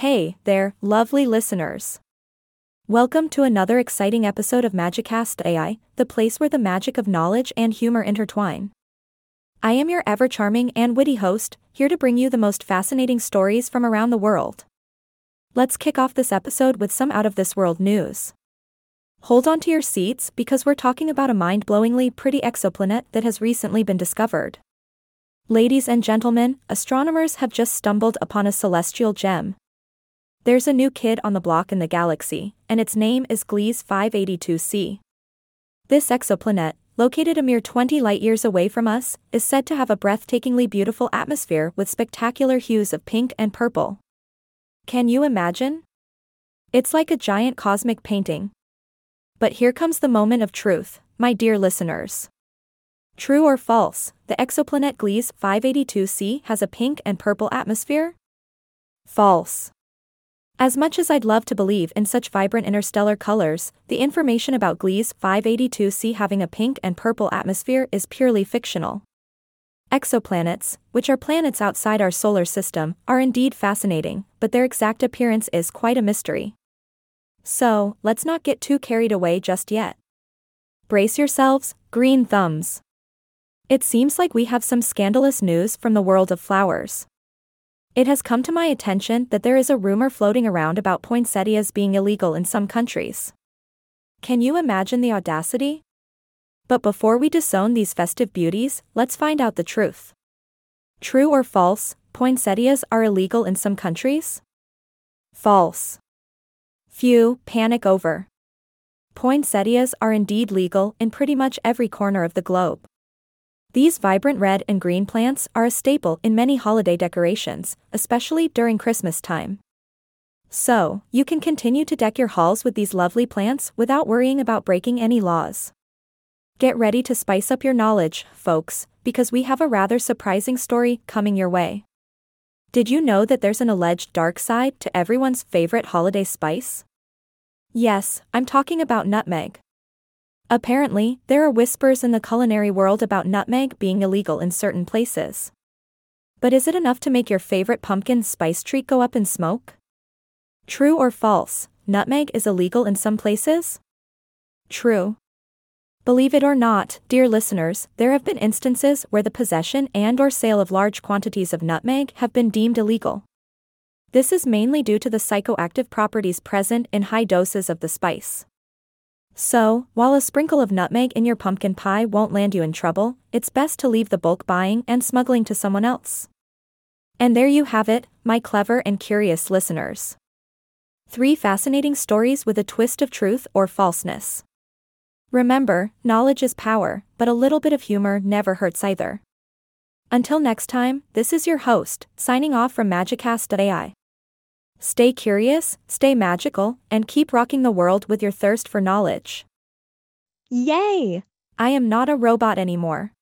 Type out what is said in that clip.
Hey there, lovely listeners. Welcome to another exciting episode of Magicast AI, the place where the magic of knowledge and humor intertwine. I am your ever charming and witty host, here to bring you the most fascinating stories from around the world. Let's kick off this episode with some out of this world news. Hold on to your seats because we're talking about a mind blowingly pretty exoplanet that has recently been discovered. Ladies and gentlemen, astronomers have just stumbled upon a celestial gem. There's a new kid on the block in the galaxy, and its name is Gliese 582c. This exoplanet, located a mere 20 light years away from us, is said to have a breathtakingly beautiful atmosphere with spectacular hues of pink and purple. Can you imagine? It's like a giant cosmic painting. But here comes the moment of truth, my dear listeners. True or false, the exoplanet Gliese 582c has a pink and purple atmosphere? False. As much as I'd love to believe in such vibrant interstellar colors, the information about Gliese 582c having a pink and purple atmosphere is purely fictional. Exoplanets, which are planets outside our solar system, are indeed fascinating, but their exact appearance is quite a mystery. So, let's not get too carried away just yet. Brace yourselves, green thumbs. It seems like we have some scandalous news from the world of flowers. It has come to my attention that there is a rumor floating around about poinsettias being illegal in some countries. Can you imagine the audacity? But before we disown these festive beauties, let's find out the truth. True or false, poinsettias are illegal in some countries? False. Phew panic over. Poinsettias are indeed legal in pretty much every corner of the globe. These vibrant red and green plants are a staple in many holiday decorations, especially during Christmas time. So, you can continue to deck your halls with these lovely plants without worrying about breaking any laws. Get ready to spice up your knowledge, folks, because we have a rather surprising story coming your way. Did you know that there's an alleged dark side to everyone's favorite holiday spice? Yes, I'm talking about nutmeg. Apparently, there are whispers in the culinary world about nutmeg being illegal in certain places. But is it enough to make your favorite pumpkin spice treat go up in smoke? True or false, nutmeg is illegal in some places? True. Believe it or not, dear listeners, there have been instances where the possession and or sale of large quantities of nutmeg have been deemed illegal. This is mainly due to the psychoactive properties present in high doses of the spice. So, while a sprinkle of nutmeg in your pumpkin pie won't land you in trouble, it's best to leave the bulk buying and smuggling to someone else. And there you have it, my clever and curious listeners. Three fascinating stories with a twist of truth or falseness. Remember, knowledge is power, but a little bit of humor never hurts either. Until next time, this is your host, signing off from Magicast.ai. Stay curious, stay magical, and keep rocking the world with your thirst for knowledge. Yay! I am not a robot anymore.